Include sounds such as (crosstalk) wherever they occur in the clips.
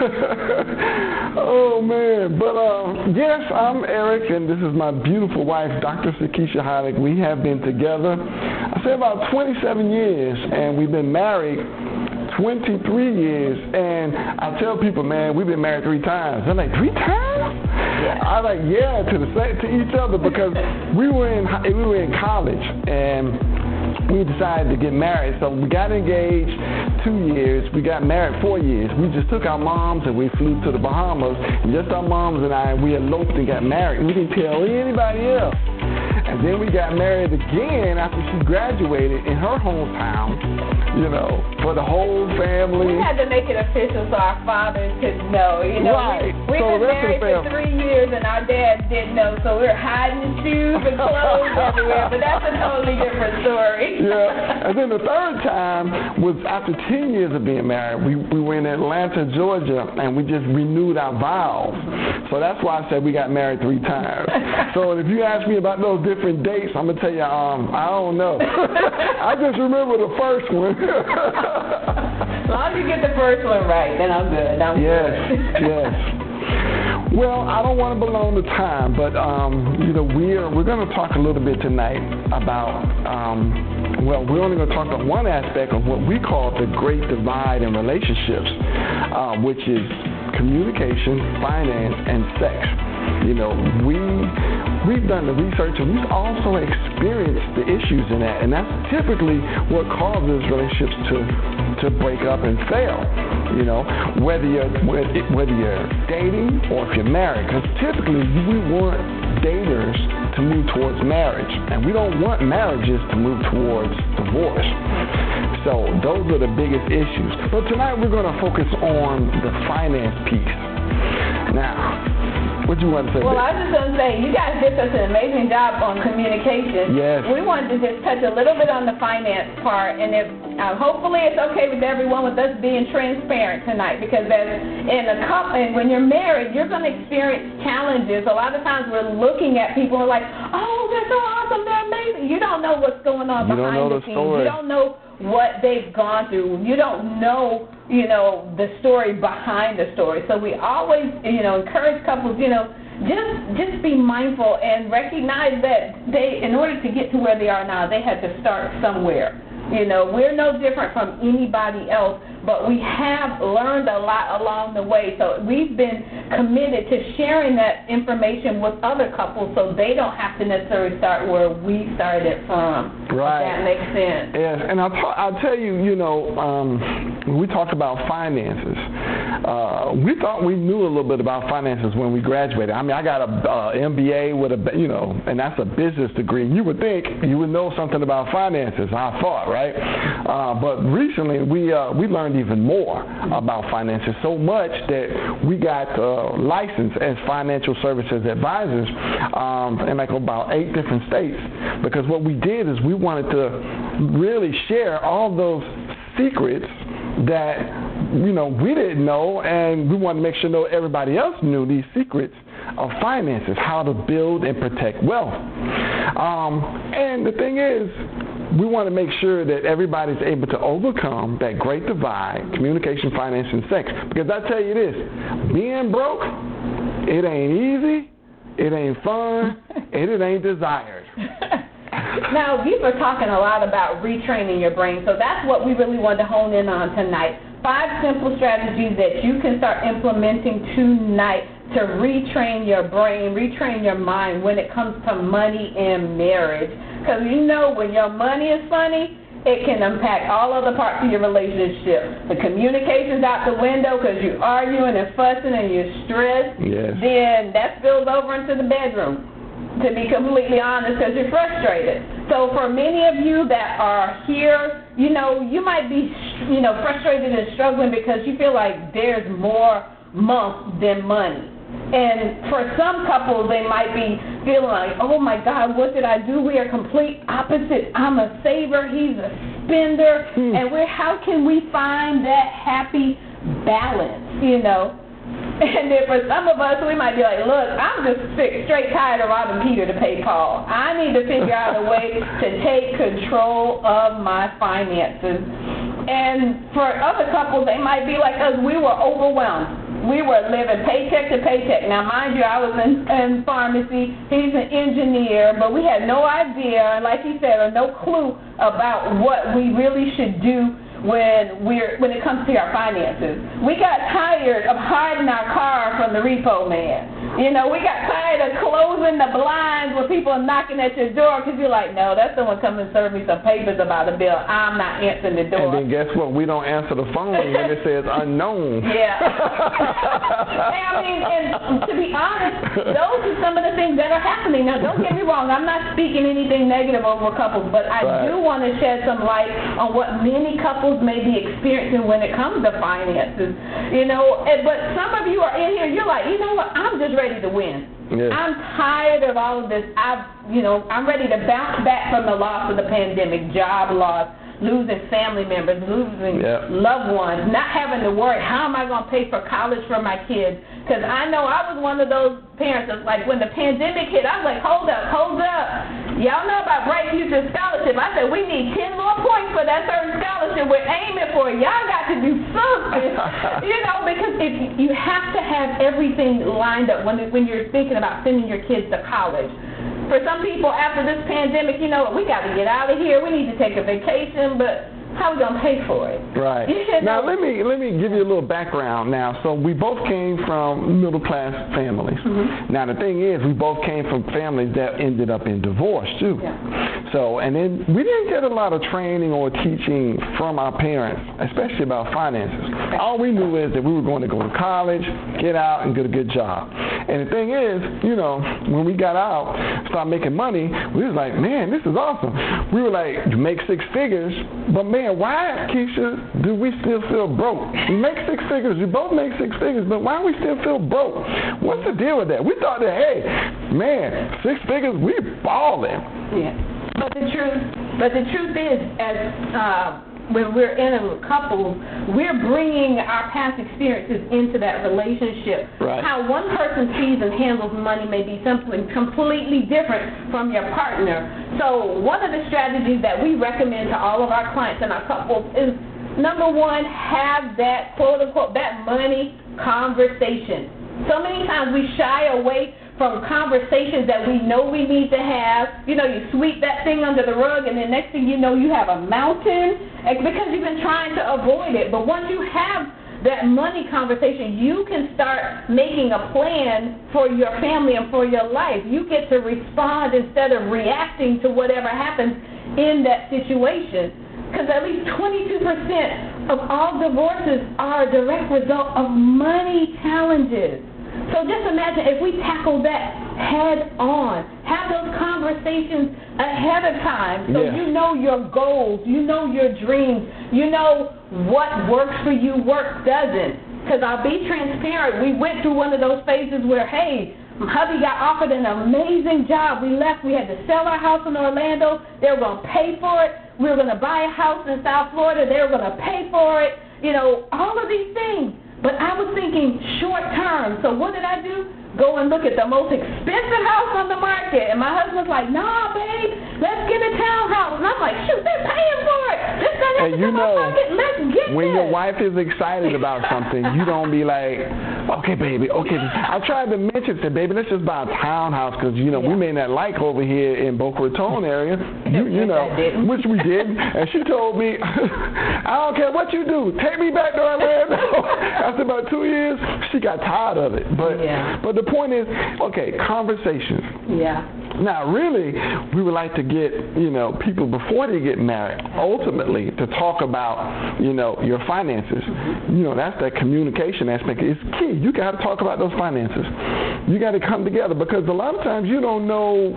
(laughs) oh man, but uh, yes, I'm Eric, and this is my beautiful wife, Dr. Sakeisha Hylick. We have been together, I say about 27 years, and we've been married 23 years. And I tell people, man, we've been married three times. They're like, three times? Yeah. I like, yeah, to the to each other because we were in we were in college and we decided to get married. So we got engaged two years. We got married four years. We just took our moms and we flew to the Bahamas. And just our moms and I, we eloped and got married. We didn't tell anybody else. And then we got married again after she graduated in her hometown, you know, for the whole family. We had to make it official so our fathers could know, you know. Right. We, have so been married for three years and our dads didn't know, so we were hiding shoes and clothes (laughs) everywhere, but that's a totally different story. (laughs) yeah. And then the third time was after 10 years of being married. We, we were in Atlanta, Georgia, and we just renewed our vows. So that's why I said we got married three times. (laughs) so if you ask me about those different different dates. I'm gonna tell you, um, I don't know. I just remember the first one. (laughs) as long as you get the first one right, then I'm good. I'm yes, good. yes. Well, I don't want to belong the time, but um, you know we're we're going to talk a little bit tonight about um, well, we're only going to talk about one aspect of what we call the great divide in relationships, uh, which is communication, finance, and sex. You know, we we've done the research and we've also experienced the issues in that, and that's typically what causes relationships to to break up and fail. You know, whether you're whether you're dating or if you're married, because typically we want daters to move towards marriage, and we don't want marriages to move towards divorce. So those are the biggest issues. But tonight we're going to focus on the finance piece. Now, what you want to say? Well, I was just going to say, you guys did such an amazing job on communication. Yes. We wanted to just touch a little bit on the finance part, and if uh, hopefully it's okay with everyone with us being transparent tonight, because as in a couple, and when you're married, you're going to experience challenges. A lot of times we're looking at people are like, oh, they're so awesome, they're amazing. You don't know what's going on you behind the, the scenes. Story. You don't know what they've gone through. You don't know you know, the story behind the story. So we always, you know, encourage couples, you know, just just be mindful and recognize that they, in order to get to where they are now, they had to start somewhere. You know, we're no different from anybody else but we have learned a lot along the way. So we've been committed to sharing that information with other couples so they don't have to necessarily start where we started from. Right. that makes sense. Yes, and I'll, t- I'll tell you, you know, um, we talk about finances, uh, we thought we knew a little bit about finances when we graduated. I mean, I got a uh, MBA with a, you know, and that's a business degree. You would think you would know something about finances. I thought, right? Uh, but recently, we uh, we learned even more about finances, so much that we got uh, licensed as financial services advisors um, in like about eight different states. Because what we did is we wanted to really share all those secrets that you know we didn't know, and we wanted to make sure know everybody else knew these secrets of finances, how to build and protect wealth. Um, and the thing is, we want to make sure that everybody's able to overcome that great divide, communication, finance, and sex. Because I tell you this, being broke, it ain't easy, it ain't fun, (laughs) and it ain't desired. (laughs) now, we were talking a lot about retraining your brain, so that's what we really wanted to hone in on tonight. Five simple strategies that you can start implementing tonight to retrain your brain, retrain your mind when it comes to money and marriage. Because you know when your money is funny, it can impact all other parts of your relationship. The communication's out the window because you're arguing and fussing and you're stressed. Yes. Then that spills over into the bedroom, to be completely honest, because you're frustrated. So for many of you that are here, you know, you might be, you know, frustrated and struggling because you feel like there's more month than money. And for some couples, they might be feeling like, oh my God, what did I do? We are complete opposite. I'm a saver, he's a spender. Hmm. And we're, how can we find that happy balance, you know? (laughs) And then for some of us, we might be like, look, I'm just straight tired of robbing Peter to pay Paul. I need to figure out a way to take control of my finances. And for other couples, they might be like us, we were overwhelmed we were living paycheck to paycheck. Now, mind you, I was in, in pharmacy. He's an engineer, but we had no idea, like he said, or no clue about what we really should do when we're when it comes to our finances. We got tired of hiding our car from the repo man. You know, we got tired of closing the blinds when people are knocking at your door because you're like, no, that's someone coming to serve me some papers about a bill. I'm not answering the door. And then guess what? We don't answer the phone when it (laughs) says unknown. Yeah. (laughs) and I mean, and to be honest, those are some of the things that are happening. Now, don't get me wrong. I'm not speaking anything negative over couples, but I Right. do want to shed some light on what many couples may be experiencing when it comes to finances. You know, and, but some of you are in here. You're like, you know what? I'm just ready to win. Yeah. I'm tired of all of this. I've, you know, I'm ready to bounce back from the loss of the pandemic, job loss, losing family members, losing Yeah. loved ones, not having to worry, how am I going to pay for college for my kids? Because I know I was one of those parents that's like, when the pandemic hit, I was like, hold up, hold up. Y'all know about Bright Future Scholarship. I said, we need 10 more points for that certain scholarship we're aiming for. Y'all got to do something. (laughs) you know, because if you have to have everything lined up when, when you're thinking about sending your kids to college. For some people, after this pandemic, you know, we got to get out of here. We need to take a vacation, but how are we gonna pay for it? Right. Now let me let me give you a little background now. So we both came from middle class families. Mm-hmm. Now the thing is we both came from families that ended up in divorce too. Yeah. So and then we didn't get a lot of training or teaching from our parents, especially about finances. All we knew is that we were going to go to college, get out and get a good job. And the thing is, you know, when we got out, started making money, we was like, man, this is awesome. We were like, you make six figures, but why, Keisha, do we still feel broke? We make six figures, we both make six figures, but why we still feel broke? What's the deal with that? We thought that, hey, man, six figures, we balling. Yeah. But the truth, but the truth is, as uh, when we're in a couple, we're bringing our past experiences into that relationship. Right. How one person sees and handles money may be something completely different from your partner. So one of the strategies that we recommend to all of our clients and our couples is number one, have that quote unquote that money conversation. So many times we shy away from conversations that we know we need to have. You know, you sweep that thing under the rug, and then next thing you know, you have a mountain because you've been trying to avoid it. But once you have that money conversation, you can start making a plan for your family and for your life. You get to respond instead of reacting to whatever happens in that situation. Because at least 22% of all divorces are a direct result of money challenges. So just imagine if we tackle that head on, have those conversations ahead of time so Yeah. you know your goals, you know your dreams, you know what works for you, what doesn't. Because I'll be transparent, we went through one of those phases where, hey, hubby got offered an amazing job. We left, we had to sell our house in Orlando, they were going to pay for it. We were going to buy a house in South Florida, they were going to pay for it. You know, all of these things. But I was thinking short term. So what did I do? Go and look at the most expensive house on the market. And my husband's like, nah, babe, let's get a townhouse. And I'm like, shoot, they're paying for it. This have And you know, out of pocket. Let's get When this. your wife is excited about something, you don't be like, okay, baby, okay. I tried to mention, to baby, let's just buy a townhouse because, you know, we may not like over here in Boca Raton area. (laughs) You, you know, which we did. And she told me, (laughs) I don't care what you do, take me back to Orlando. (laughs) After about two years, she got tired of it. But, Yeah. but the point is, okay, conversations. yeah. Now, really, we would like to get you know people before they get married, ultimately, to talk about you know your finances. Mm-hmm. You know that's that communication aspect. It's key. You got to talk about those finances. You got to come together because a lot of times you don't know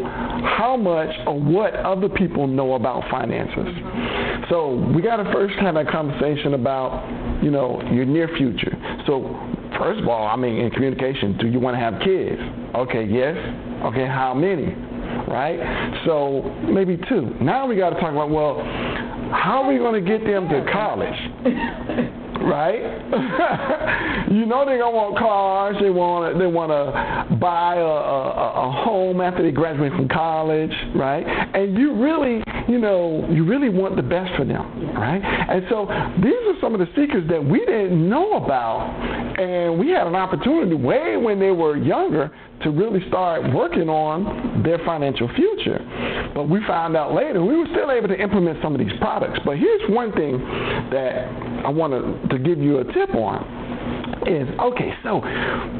how much or what other people know about finances. Mm-hmm. So we got to first have that conversation about you know your near future. So first of all, I mean in communication, do you want to have kids? Okay, yes. Okay, how many? Right? So maybe two. Now we got to talk about well, how are we going to get them to college? (laughs) right? (laughs) you know they're gonna want cars. They want they want to buy a, a, a home after they graduate from college, right? And you really, you know, you really want the best for them, right? And so these are some of the secrets that we didn't know about And we had an opportunity way when they were younger to really start working on their financial future. But we found out later we were still able to implement some of these products. But here's one thing that I wanted to give you a tip on is okay, so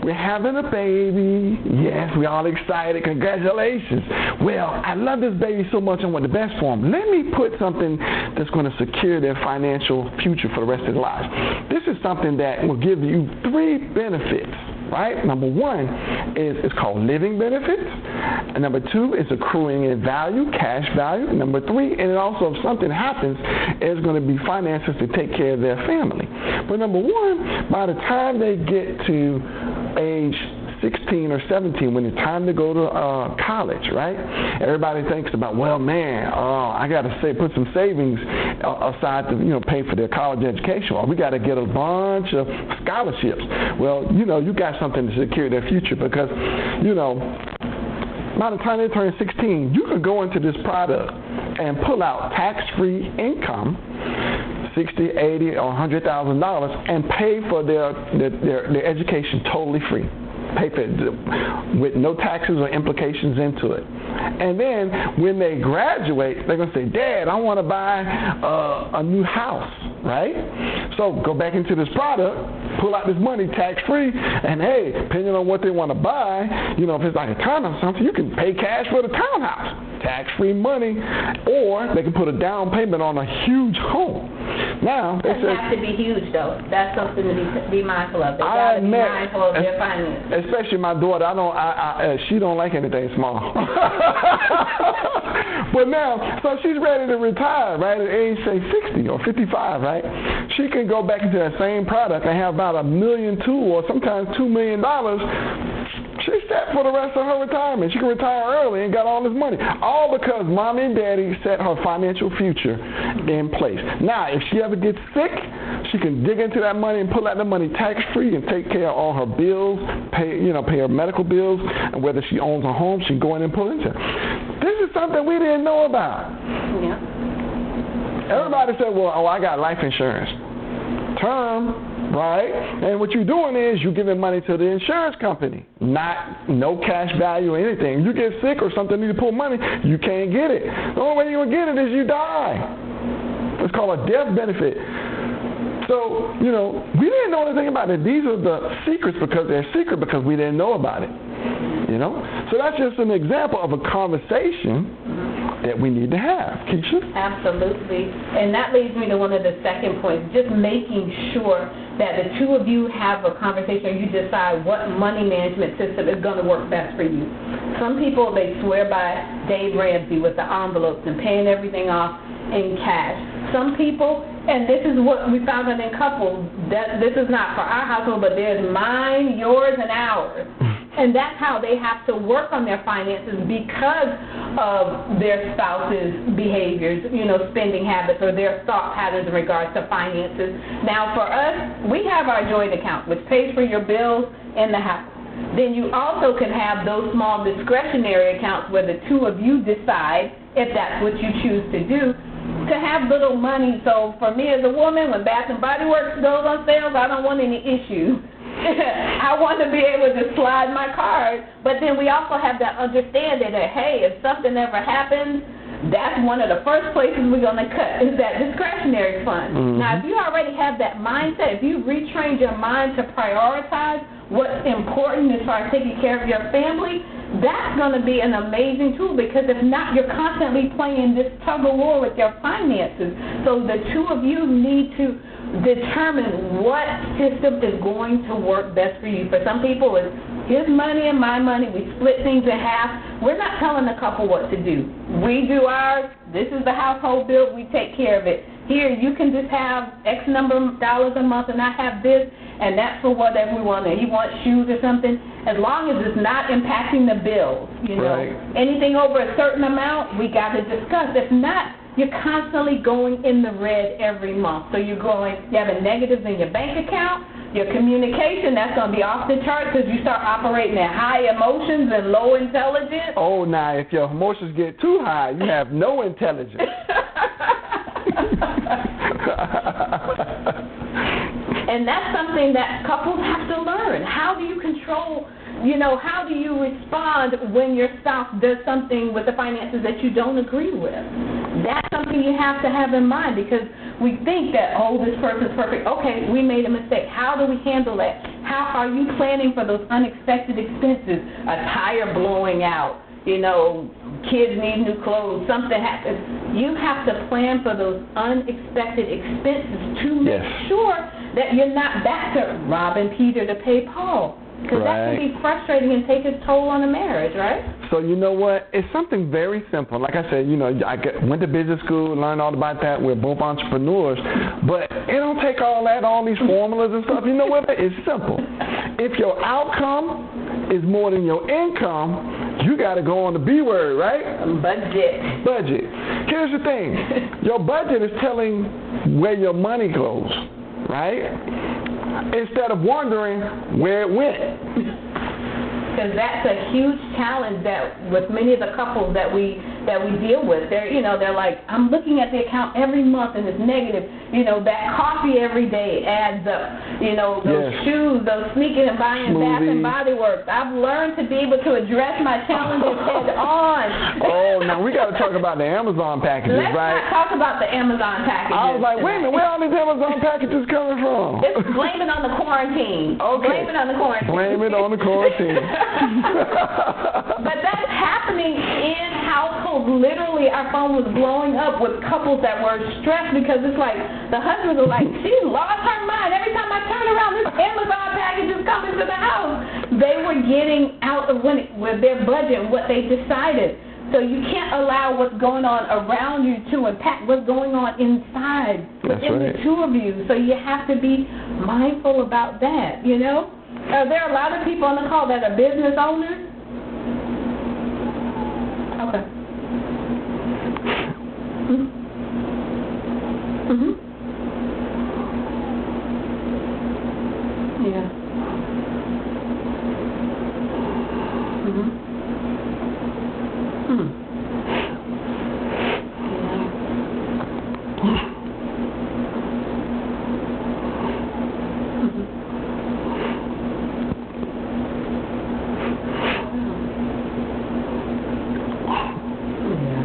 we're having a baby. Yes, we're all excited. Congratulations. Well, I love this baby so much. I want the best for him. Let me put something that's going to secure their financial future for the rest of their lives. This is something that will give you three benefits right? Number one is it's called living benefits. And number two is accruing in value, cash value. Number three, and also if something happens, it's going to be finances to take care of their family. But number one, by the time they get to age 16 or 17 when it's time to go to uh, college, right? Everybody thinks about, well, man, uh, I got to say, put some savings uh, aside to you know pay for their college education, or we got to get a bunch of scholarships. Well, you know, you got something to secure their future because, you know, by the time they turn 16, you can go into this product and pull out tax-free income, 60, 80, or 100 thousand dollars, and pay for their, their their their education totally free pay for with no taxes or implications into it. And then when they graduate, they're going to say, Dad, I want to buy uh, a new house, right? So go back into this product, pull out this money tax free, and hey, depending on what they want to buy, you know, if it's like a townhouse or something, you can pay cash for the townhouse tax free money, or they can put a down payment on a huge home. Now, it doesn't have to be huge though. That's something to be, be mindful of. They gotta be mindful of their finances. Especially my daughter. I don't. I, I uh, she don't like anything small. (laughs) but now, so she's ready to retire, right at age say 60 or 55, right? She can go back into that same product and have about a million two or sometimes two million dollars She's set for the rest of her retirement. She can retire early and got all this money. All because mommy and daddy set her financial future in place. Now, if she ever gets sick, she can dig into that money and pull out the money tax free and take care of all her bills, pay you know, pay her medical bills, and whether she owns a home, she can go in and pull into. This is something we didn't know about. Yeah. Everybody said, Well, oh I got life insurance. Term right? And what you're doing is you're giving money to the insurance company, not no cash value or anything. You get sick or something, need to pull money, you can't get it. The only way you're gonna get it is you die. It's called a death benefit. So, you know, we didn't know anything about it. These are the secrets because they're secret because we didn't know about it. You know? So that's just an example of a conversation that we need to have. Keisha? Absolutely. And that leads me to one of the second points, just making sure that the two of you have a conversation or you decide what money management system is going to work best for you. Some people, they swear by Dave Ramsey with the envelopes and paying everything off in cash. Some people, and this is what we found out in couples, that this is not for our household, but there's mine, yours, and ours. (laughs) And that's how they have to work on their finances because of their spouse's behaviors, you know, spending habits or their thought patterns in regards to finances. Now, for us, we have our joint account, which pays for your bills in the house. Then you also can have those small discretionary accounts where the two of you decide, if that's what you choose to do, to have little money. So for me as a woman, when Bath and Body Works goes on sales, I don't want any issues. (laughs) I want to be able to slide my card, but then we also have that understanding that hey, if something ever happens, that's one of the first places we're going to cut (laughs) is that discretionary fund. Mm-hmm. Now, if you already have that mindset, if you retrained your mind to prioritize what's important as far as taking care of your family, that's going to be an amazing tool because if not, you're constantly playing this tug of war with your finances. So the two of you need to determine what system is going to work best for you. For some people, it's his money and my money. We split things in half. We're not telling the couple what to do. We do ours. This is the household bill. We take care of it. Here, you can just have X number of dollars a month, and I have this, and that's for whatever we want. He wants shoes or something. As long as it's not impacting the bills, you know. Right. Anything over a certain amount, we got to discuss. If not, you're constantly going in the red every month. So you're going, you have a negatives in your bank account, your communication, that's going to be off the chart because you start operating at high emotions and low intelligence. Oh, now, if your emotions get too high, you have no intelligence. (laughs) (laughs) and that's something that couples have to learn. How do you control, you know, how do you respond when your spouse does something with the finances that you don't agree with? That's something you have to have in mind because we think that, oh, this person's perfect. Okay, we made a mistake. How do we handle that? How are you planning for those unexpected expenses? A tire blowing out, you know, kids need new clothes, something happens. You have to plan for those unexpected expenses to make Yes. sure that you're not back to robbing Peter to pay Paul. Because that can be frustrating and take its toll on a marriage, right? So you know what? It's something very simple. Like I said, you know, I went to business school, learned all about that. We're both entrepreneurs, but it don't take all that, all these formulas and stuff. You know what? It's simple. If your outcome is more than your income, you got to go on the B word, right? Budget. Budget. Here's the thing. (laughs) Your budget is telling where your money goes, right? Instead of wondering where it went. (laughs) Because that's a huge challenge that with many of the couples that we that we deal with, they're you know they're like, I'm looking at the account every month and it's negative. You know that coffee every day adds up. You know those Yes. shoes, those sneaking and buying Bath and. Body Works. I've learned to be able to address my challenges (laughs) head on. Oh, now we got to talk about the Amazon packages, Let's right? not talk about the Amazon packages. I was like, wait a minute, where are all these Amazon packages coming from? It's blame it on the quarantine. Okay. Blame it on the quarantine. Blame it on the quarantine. (laughs) (laughs) but that's happening in households. Literally, our phone was blowing up with couples that were stressed because it's like the husbands are like, she lost her mind. Every time I turn around, this Amazon package is coming to the house. They were getting out of when with their budget and what they decided. So you can't allow what's going on around you to impact what's going on inside That's within right. the two of you. So you have to be mindful about that. You know, uh, are there a lot of people on the call that are business owners? Okay. Mhm. Mhm. Yeah. Mhm. Hmm. Yeah.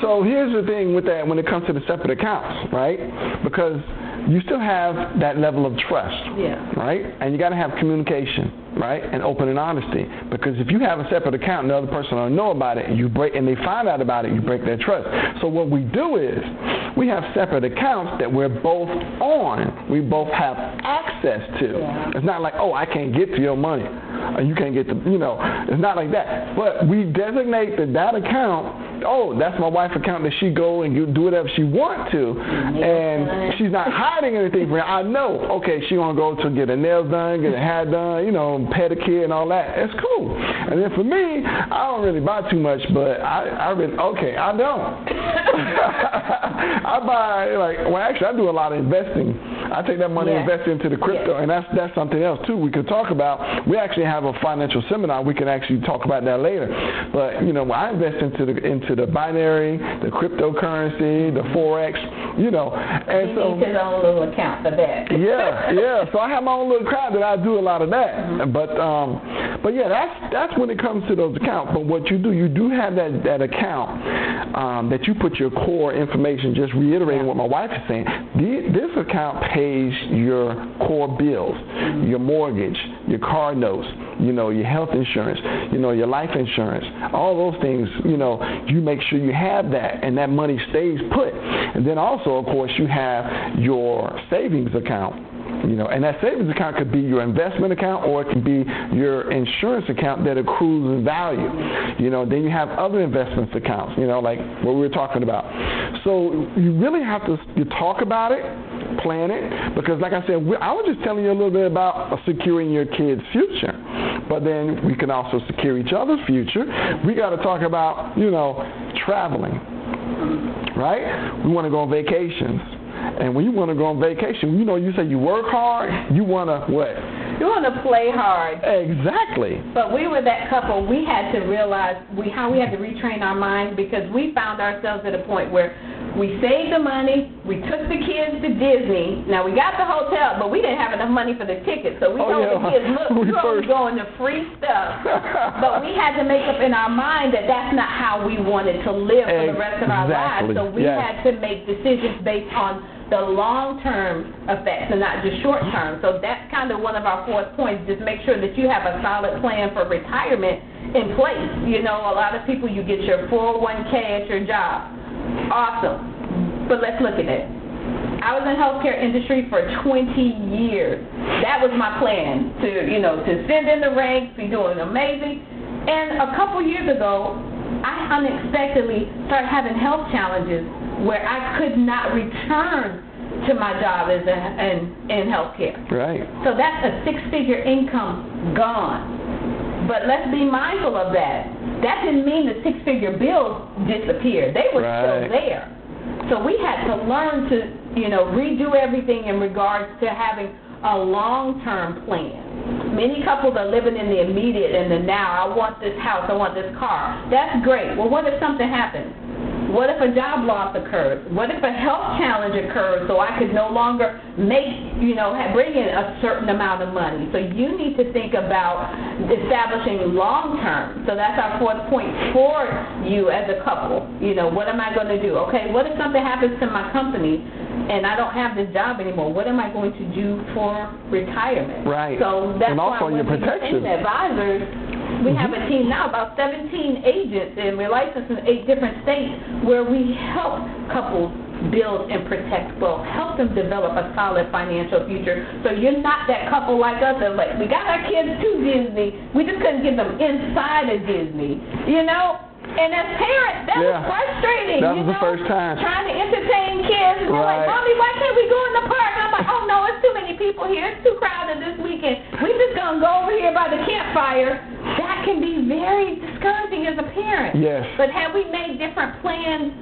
So here's the thing with that when it comes to the separate accounts, right? Because you still have that level of trust, Yeah. right? And you got to have communication, right? And open and honesty. Because if you have a separate account and the other person don't know about it, you break and they find out about it, you break their trust. So what we do is we have separate accounts that we're both on. We both have access to. Yeah. It's not like, oh, I can't get to your money. Or you can't get to, you know, it's not like that. But we designate that that account, oh, that's my wife's account that she go and you do whatever she want to. And she's not hiding anything from me. I know, okay, she gonna go to get her nails done, get her hair done, you know, pedicure and all that. It's cool. And then for me, I don't really buy too much, but I, I really, okay, I don't. (laughs) I buy like well actually I do a lot of investing. I take that money and Yeah. invest into the crypto Yeah. and that's that's something else too we could talk about. We actually have a financial seminar. We can actually talk about that later. But you know, I invest into the into the binary, the cryptocurrency, the forex, you know. And He so needs his own little account for that. yeah, (laughs) yeah. So I have my own little crowd that I do a lot of that. But um, but yeah, that's that's when it comes to those accounts. But what you do, you do have that that account um, that you put your core information. Just reiterating what my wife is saying. This account pays your core bills, your mortgage, your car notes, you know, your health insurance, you know, your life insurance, all those things. You know, you make sure you have that, and that money stays put. And then also, of course, you have your savings account. You know, and that savings account could be your investment account or it can be your insurance account that accrues in value. You know, then you have other investments accounts, you know, like what we were talking about. So you really have to you talk about it, plan it, because like I said, we, I was just telling you a little bit about securing your kids' future. But then we can also secure each other's future. We got to talk about, you know, traveling right? We want to go on vacations. And when you want to go on vacation, you know, you say you work hard, you want to what? you want to play hard. Exactly. But we were that couple. We had to realize we how we had to retrain our minds because we found ourselves at a point where we saved the money. We took the kids to Disney. Now we got the hotel, but we didn't have enough money for the tickets. So we Oh, told yeah. the kids, "Look, (laughs) We you're only going to free stuff." but we had to make up in our mind that that's not how we wanted to live for the rest of our lives. So we Yes. had to make decisions based on the long-term effects and not just short-term. So that's kind of one of our fourth points. Just make sure that you have a solid plan for retirement in place. You know, a lot of people, you get your 401k at your job. Awesome. But let's look at it. I was in healthcare industry for 20 years. That was my plan to, you know, to send in the ranks, be doing amazing. And a couple years ago, I unexpectedly started having health challenges where I could not return to my job as a, in, in healthcare. Right. So that's a six-figure income gone. But let's be mindful of that. That didn't mean the six-figure bills disappeared. They were Right. still there. So we had to learn to, you know, redo everything in regards to having a long-term plan. Many couples are living in the immediate and the now. I want this house. I want this car. That's great. Well, what if something happens? What if a job loss occurs? What if a health ah. challenge occurs so I could no longer make, you know, bring in a certain amount of money? So you need to think about establishing long term. So that's our fourth point for you as a couple. You know, what am I going to do? Okay, what if something happens to my company and I don't have this job anymore? What am I going to do for retirement? Right. So that's And also why your protection. advisors, we have a mm-hmm. team now, about 17 agents, and we're licensed in eight different states, where we help couples build and protect wealth, help them develop a solid financial future. So you're not that couple like us that like, we got our kids to Disney, we just couldn't get them inside of Disney, you know? And as parents, that Yeah. was frustrating, That you was the know? first time. Trying to entertain kids, and they're like, Mommy, why can't we go in the park? And I'm like, oh no, it's too many people here, it's too crowded this weekend. We're just gonna go over here by the campfire. That can be very discouraging as a parent. Yes. But had we made different plans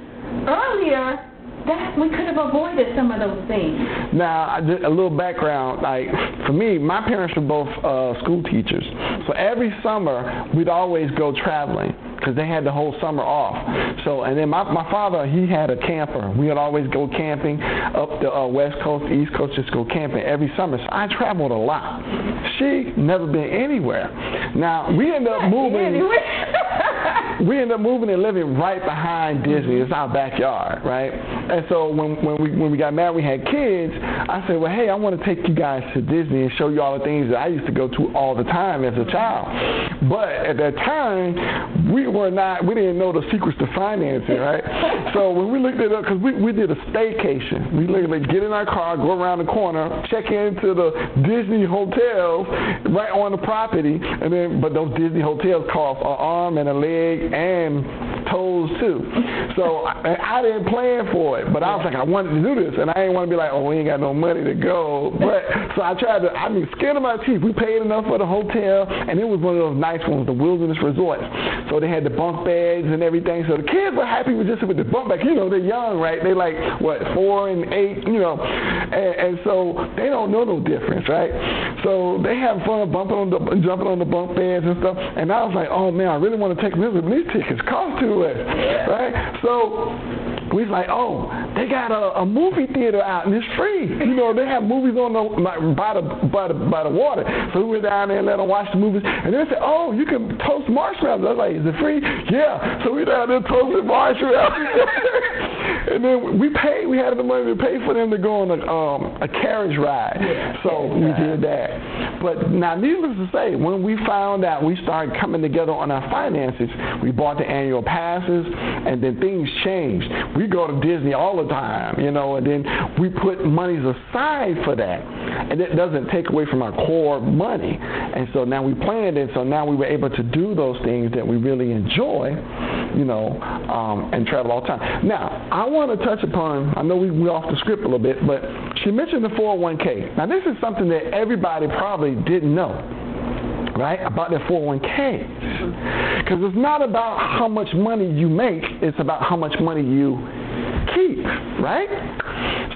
earlier, that we could have avoided some of those things. Now, a little background. Like for me, my parents were both uh, school teachers, so every summer we'd always go traveling because they had the whole summer off. So, and then my my father, he had a camper. We would always go camping up the uh, west coast, east coast, just go camping every summer. So I traveled a lot. She never been anywhere. Now we ended up moving. (laughs) (laughs) we ended up moving and living right behind Disney. It's our backyard, right? And so when when we when we got married, we had kids. I said, well, hey, I want to take you guys to Disney and show you all the things that I used to go to all the time as a child. But at that time, we were not. We didn't know the secrets to financing, right? So when we looked it up, because we we did a staycation. We literally get in our car, go around the corner, check into the Disney hotels right on the property, and then but those Disney hotels cost an arm and a leg and toes too. So I, I didn't plan for it, but I was like, I wanted to do this, and I didn't want to be like, oh, we ain't got no money to go. But so I tried to. I mean, skin of my teeth. We paid enough for the hotel, and it was one of those nice ones, the Wilderness Resorts. So they had the bunk beds and everything. So the kids were happy with just with the bunk bed. You know, they're young, right? They like what four and eight, you know, and, and so they don't know no difference, right? So they have fun bumping on the jumping on the bunk beds and stuff. And I was like, oh man, I really want to take but these tickets cost too much, right? So we was like, oh, they got a, a movie theater out and it's free. You know, they have movies on the like, by the by the by the water. So we went down there and let them watch the movies. And they said, oh, you can toast marshmallows. I was like, is it free? Yeah. So we down there toasting marshmallows. (laughs) and then we paid. We had the money to pay for them to go on a um, a carriage ride. Yeah, so we did that. But now, needless to say, when we found out we started coming together on our finances, we bought the annual passes, and then things changed. We go to Disney all the time, you know, and then we put monies aside for that, and it doesn't take away from our core money. And so now we planned it, so now we were able to do those things that we really enjoy, you know, um, and travel all the time. Now, I want to touch upon. I know we we off the script a little bit, but she mentioned the 401k. Now, this is something that everybody probably didn't know right? About their 401k. Because it's not about how much money you make, it's about how much money you keep, right?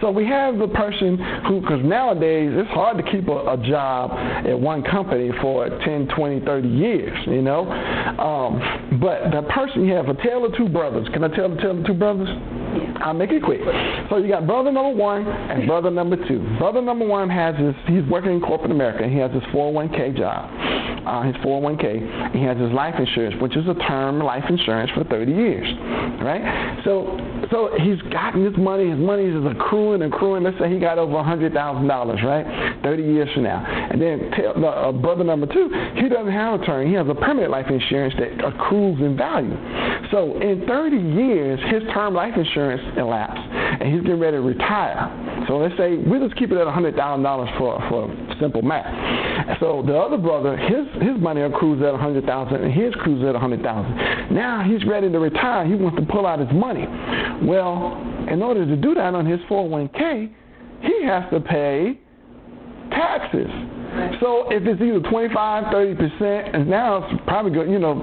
So we have the person who, because nowadays it's hard to keep a, a, job at one company for 10, 20, 30 years, you know. Um, but the person you have a tale of two brothers. Can I tell the tale of two brothers? I'll make it quick. So you got brother number one and brother number two. Brother number one has his, he's working in corporate America. He has his 401k job, uh, his 401k. He has his life insurance, which is a term life insurance for 30 years, right? So, so he's gotten his money. His money is accruing and accruing. Let's say he got over $100,000, right? 30 years from now. And then tell, uh, brother number two, he doesn't have a term. He has a permanent life insurance that accrues in value. So in 30 years, his term life insurance elapsed, and he's getting ready to retire. So let's say we just keep it at $100,000 for for simple math. (laughs) So the other brother, his his money accrues at a 100,000, and his accrues at a 100,000. Now he's ready to retire. He wants to pull out his money. Well, in order to do that on his 401k, he has to pay taxes. So if it's either 25, 30 percent, and now it's probably good, you know,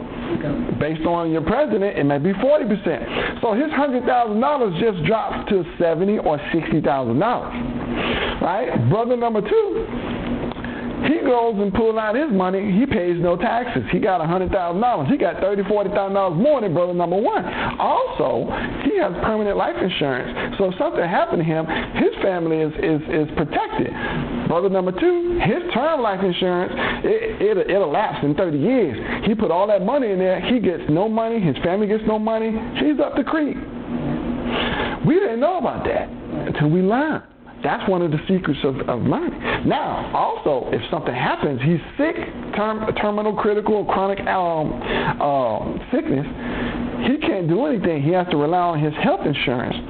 based on your president, it may be 40 percent. So his hundred thousand dollars just drops to seventy or sixty thousand dollars, right? Brother number two, he goes and pulls out his money. He pays no taxes. He got $100,000. He got $30,000, $40,000 more than brother number one. Also, he has permanent life insurance. So if something happened to him, his family is, is, is protected. Brother number two, his term life insurance, it, it, it'll lapse in 30 years. He put all that money in there. He gets no money. His family gets no money. He's up the creek. We didn't know about that until we learned. That's one of the secrets of, of learning. Now, also, if something happens, he's sick, term, terminal, critical, chronic um, uh, sickness, he can't do anything. He has to rely on his health insurance.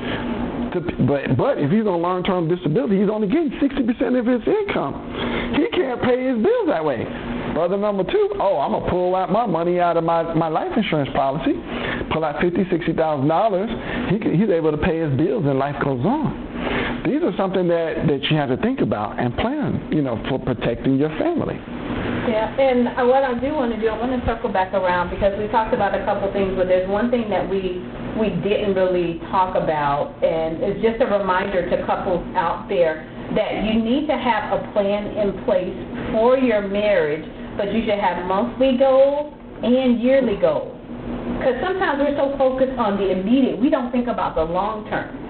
To, but but if he's on long-term disability, he's only getting 60% of his income. He can't pay his bills that way. Brother number two, oh, I'm gonna pull out my money out of my, my life insurance policy, pull out fifty, sixty thousand dollars. He he's able to pay his bills, and life goes on these are something that, that you have to think about and plan, you know, for protecting your family. Yeah, and uh, what I do want to do, I want to circle back around because we talked about a couple things, but there's one thing that we we didn't really talk about, and it's just a reminder to couples out there that you need to have a plan in place for your marriage, but you should have monthly goals and yearly goals. Because sometimes we're so focused on the immediate, we don't think about the long term.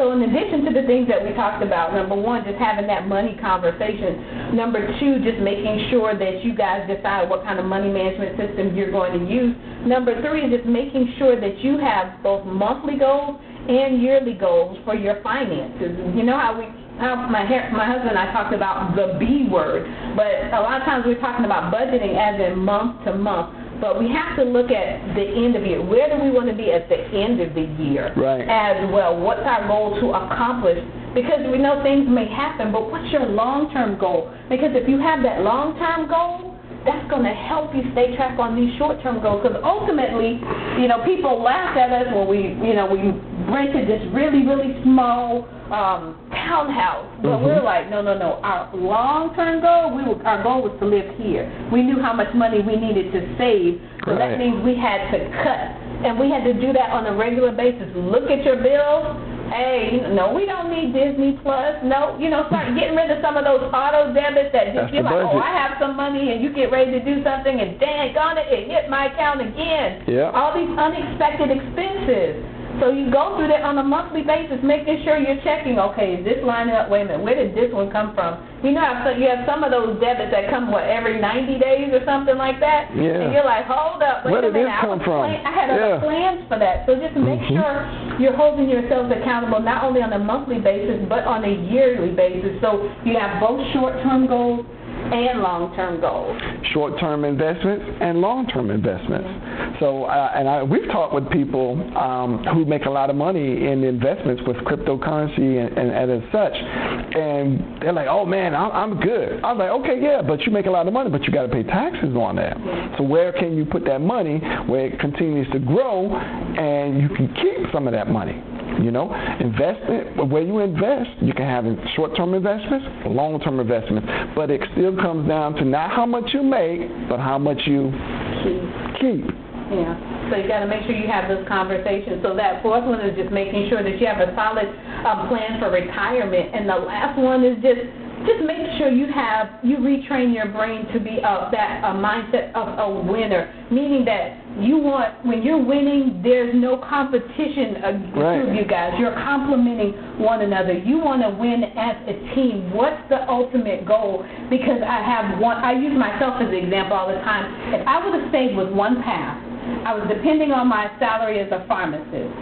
So in addition to the things that we talked about, number one, just having that money conversation. Number two, just making sure that you guys decide what kind of money management system you're going to use. Number three is just making sure that you have both monthly goals and yearly goals for your finances. You know how we how my my husband and I talked about the B word, but a lot of times we're talking about budgeting as in month to month. But we have to look at the end of the year. Where do we want to be at the end of the year? Right. As well, what's our goal to accomplish? Because we know things may happen, but what's your long-term goal? Because if you have that long-term goal, that's going to help you stay track on these short-term goals. Because ultimately, you know, people laugh at us when we, you know, we rented this really, really small um, townhouse. But mm-hmm. we're like, no, no, no. Our long-term goal, we were, our goal was to live here. We knew how much money we needed to save, so right. that means we had to cut, and we had to do that on a regular basis. Look at your bills. Hey, no, we don't need Disney Plus. No, you know, start getting rid of some of those auto debits that just you're like, oh, I have some money, and you get ready to do something, and dang on it, it hit my account again. Yeah. All these unexpected expenses. So you go through that on a monthly basis, making sure you're checking, okay, is this lining up? Wait a minute, where did this one come from? You know, you have some of those debits that come, what, every 90 days or something like that? Yeah. And you're like, hold up, wait where a minute. This come I, from? Plan- I had yeah. other plans for that. So just make mm-hmm. sure you're holding yourselves accountable not only on a monthly basis, but on a yearly basis. So you have both short-term goals and long-term goals. Short-term investments and long-term investments. Mm-hmm. So, uh, and I, we've talked with people um, who make a lot of money in investments with cryptocurrency and, and, and as such, and they're like, "Oh man, I'm, I'm good." I was like, "Okay, yeah, but you make a lot of money, but you got to pay taxes on that. Mm-hmm. So where can you put that money where it continues to grow, and you can keep some of that money?" You know, investment where you invest, you can have short-term investments, long-term investments, but it still comes down to not how much you make, but how much you keep. keep. Yeah. So you got to make sure you have those conversations. So that fourth one is just making sure that you have a solid um, plan for retirement. And the last one is just just make sure you have you retrain your brain to be a, that a mindset of a winner, meaning that you want when you're winning, there's no competition right. you guys. You're complementing one another. You want to win as a team. What's the ultimate goal? Because I have one. I use myself as an example all the time. If I would have stayed with one path, I was depending on my salary as a pharmacist.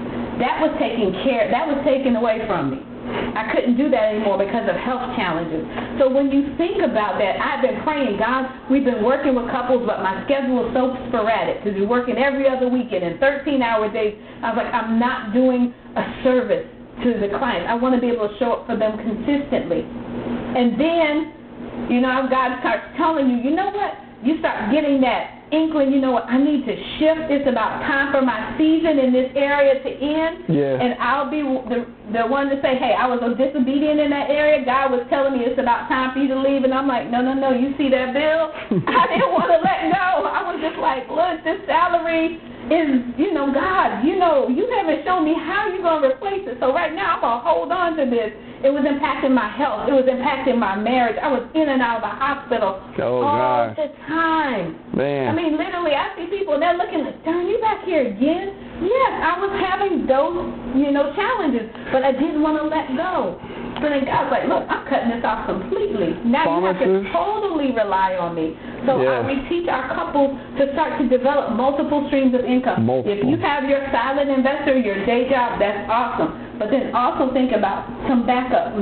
That was taken care. That was taken away from me. I couldn't do that anymore because of health challenges. So when you think about that, I've been praying, God, we've been working with couples, but my schedule is so sporadic because we're working every other weekend and 13 hour days. I was like, I'm not doing a service to the client. I want to be able to show up for them consistently. And then, you know, God starts telling you, you know what? You start getting that inkling, you know what, I need to shift. It's about time for my season in this area to end. Yeah. And I'll be the the one to say, hey, I was disobedient in that area. God was telling me it's about time for you to leave, and I'm like, no, no, no. You see that bill? (laughs) I didn't want to let go. I was just like, look, this salary is, you know, God, you know, you haven't shown me how you're going to replace it. So right now, I'm going to hold on to this. It was impacting my health. It was impacting my marriage. I was in and out of the hospital oh, all gosh. the time. Man. I mean, literally, I see people and they're looking like, darn, you back here again? Yes, I was having those, you know, challenges, but I didn't want to let go. But then God's like, look, I'm cutting this off completely. Now you have to totally rely on me. So uh, we teach our couples to start to develop multiple streams of income. Multiple. If you have your silent investor, your day job, that's awesome. But then also think about some backup,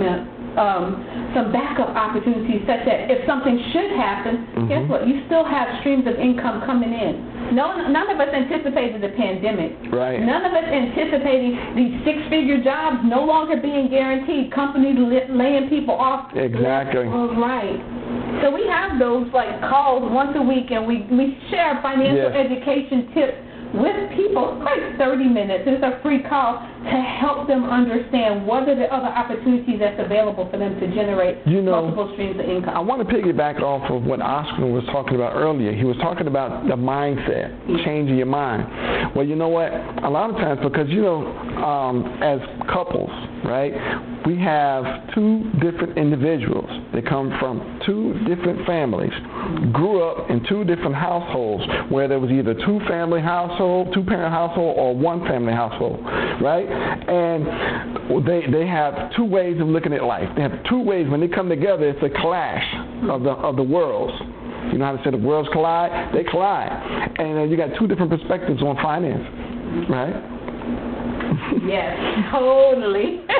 um, some backup opportunities such that if something should happen, guess Mhm. what? You still have streams of income coming in. No, none of us anticipated the pandemic. Right. None of us anticipating these six-figure jobs no longer being guaranteed. Companies li- laying people off. Exactly. All right. So we have those like calls once a week, and we we share financial Yes. education tips with people. Like 30 minutes. It's a free call to help them understand what are the other opportunities that's available for them to generate You know, multiple streams of income. I want to piggyback off of what Oscar was talking about earlier. He was talking about the mindset, changing your mind. Well, you know what? A lot of times, because you know, um, as couples, right, we have two different individuals. They come from two different families, grew up in two different households, where there was either two family household, two parent household, or one family household, right? And they they have two ways of looking at life. They have two ways when they come together. It's a clash of the of the worlds. You know how to say the worlds collide? They collide, and uh, you got two different perspectives on finance, right? Yes, totally. (laughs)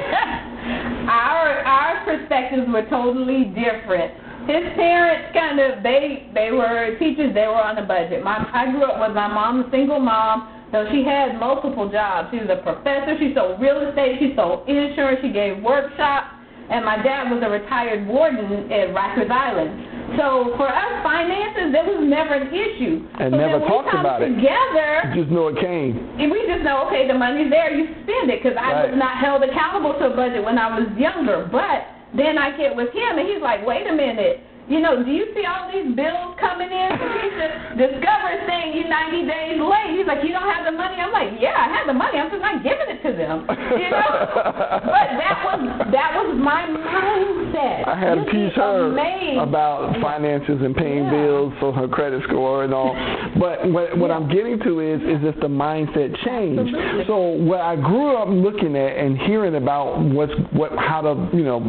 our our perspectives were totally different. His parents kind of they they were teachers. They were on a budget. My I grew up with my mom, a single mom. So she had multiple jobs. She was a professor. She sold real estate. She sold insurance. She gave workshops. And my dad was a retired warden at Rikers Island. So for us, finances, there was never an issue. And so never talked about it. together, You just know it came. and we just know, okay, the money's there, you spend it, because I was not held accountable to a budget when I was younger. But then I get with him, and he's like, wait a minute. You know, do you see all these bills coming in? So he just discovers saying you 90 days late. He's like, you don't have the money. I'm like, yeah, I have the money. I'm just not giving it to them. You know, (laughs) but that was that was my mindset. I had to teach her amazed. about finances and paying Yeah. bills for her credit score and all. But what, what I'm getting to is is just the mindset change. Absolutely. So what I grew up looking at and hearing about what's what how to you know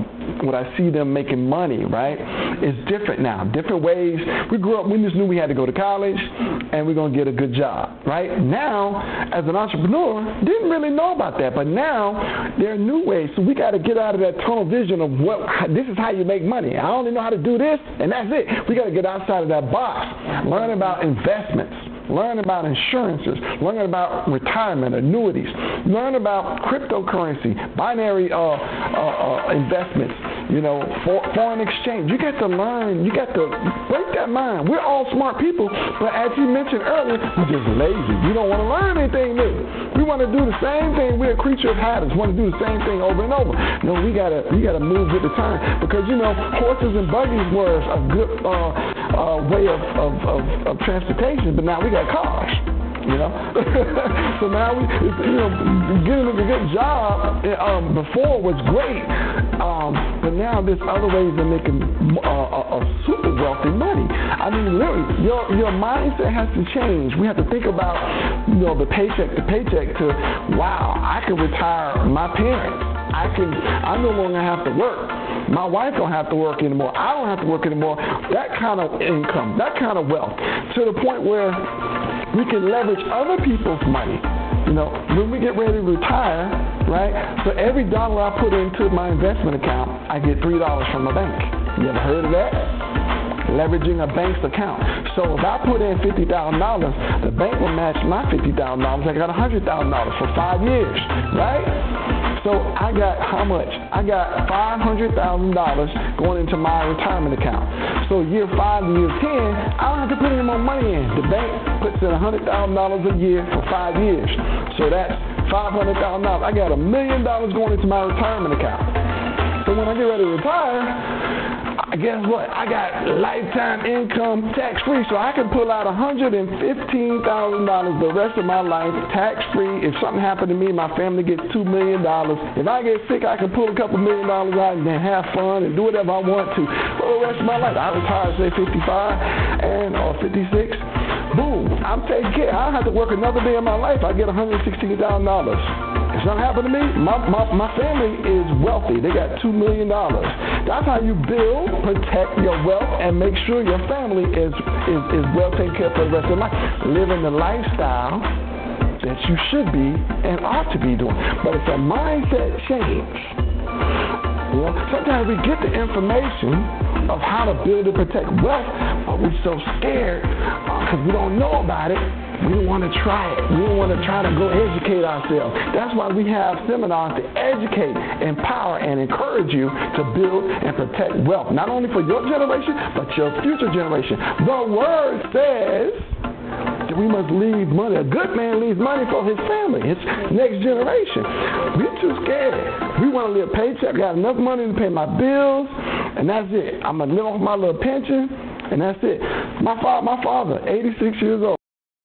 what I see them making money right It's different now. Different ways. We grew up. We just knew we had to go to college and we're gonna get a good job. Right now, as an entrepreneur, didn't really know about that. But now there are new ways. So we got to get out of that tunnel vision of what this is how you make money. I only know how to do this, and that's it. We got to get outside of that box. Learn about investments. Learn about insurances. Learn about retirement, annuities. Learn about cryptocurrency, binary uh, uh, uh, investments. You know, for, foreign exchange. You got to learn. You got to break that mind. We're all smart people, but as you mentioned earlier, we're just lazy. We don't want to learn anything new. We want to do the same thing. We're a creature of habits. Want to do the same thing over and over. No, we gotta we gotta move with the time because you know horses and buggies were a good uh, uh, way of, of, of, of transportation, but now we got cars. You know, (laughs) so now we, you know, getting a good job um, before was great, um, but now there's other ways of making uh, a, a super wealthy money. I mean, literally, your your mindset has to change. We have to think about, you know, the paycheck to paycheck to, wow, I can retire my parents. I can. I no longer have to work. My wife don't have to work anymore. I don't have to work anymore. That kind of income, that kind of wealth, to the point where we can leverage other people's money. You know, when we get ready to retire, right? So every dollar I put into my investment account, I get three dollars from the bank. You ever heard of that? Leveraging a bank's account. So if I put in fifty thousand dollars, the bank will match my fifty thousand dollars. I got a hundred thousand dollars for five years, right? So I got how much? I got five hundred thousand dollars going into my retirement account. So year five, year ten, I don't have to put any more money in. The bank puts in a hundred thousand dollars a year for five years. So that's five hundred thousand dollars. I got a million dollars going into my retirement account. So when I get ready to retire, guess what? I got lifetime income tax free, so I can pull out $115,000 the rest of my life tax free. If something happened to me, my family gets $2 million. If I get sick, I can pull a couple million dollars out and have fun and do whatever I want to for the rest of my life. I retire, say 55 and or 56. Boom, I'm taking care. I don't have to work another day in my life. I get $116,000. If something happened to me, my, my, my family is wealthy. They got $2 million. That's how you build, protect your wealth, and make sure your family is, is, is well taken care of for the rest of life. Living the lifestyle that you should be and ought to be doing. But it's a mindset change. Sometimes we get the information of how to build and protect wealth, but we're so scared because uh, we don't know about it we don't want to try it. We don't want to try to go educate ourselves. That's why we have seminars to educate, empower, and encourage you to build and protect wealth, not only for your generation, but your future generation. The word says that we must leave money. A good man leaves money for his family, his next generation. We're too scared. Want to live paycheck. I got enough money to pay my bills, and that's it. I'm to live off my little pension and that's it. My father, my father, 86 years old.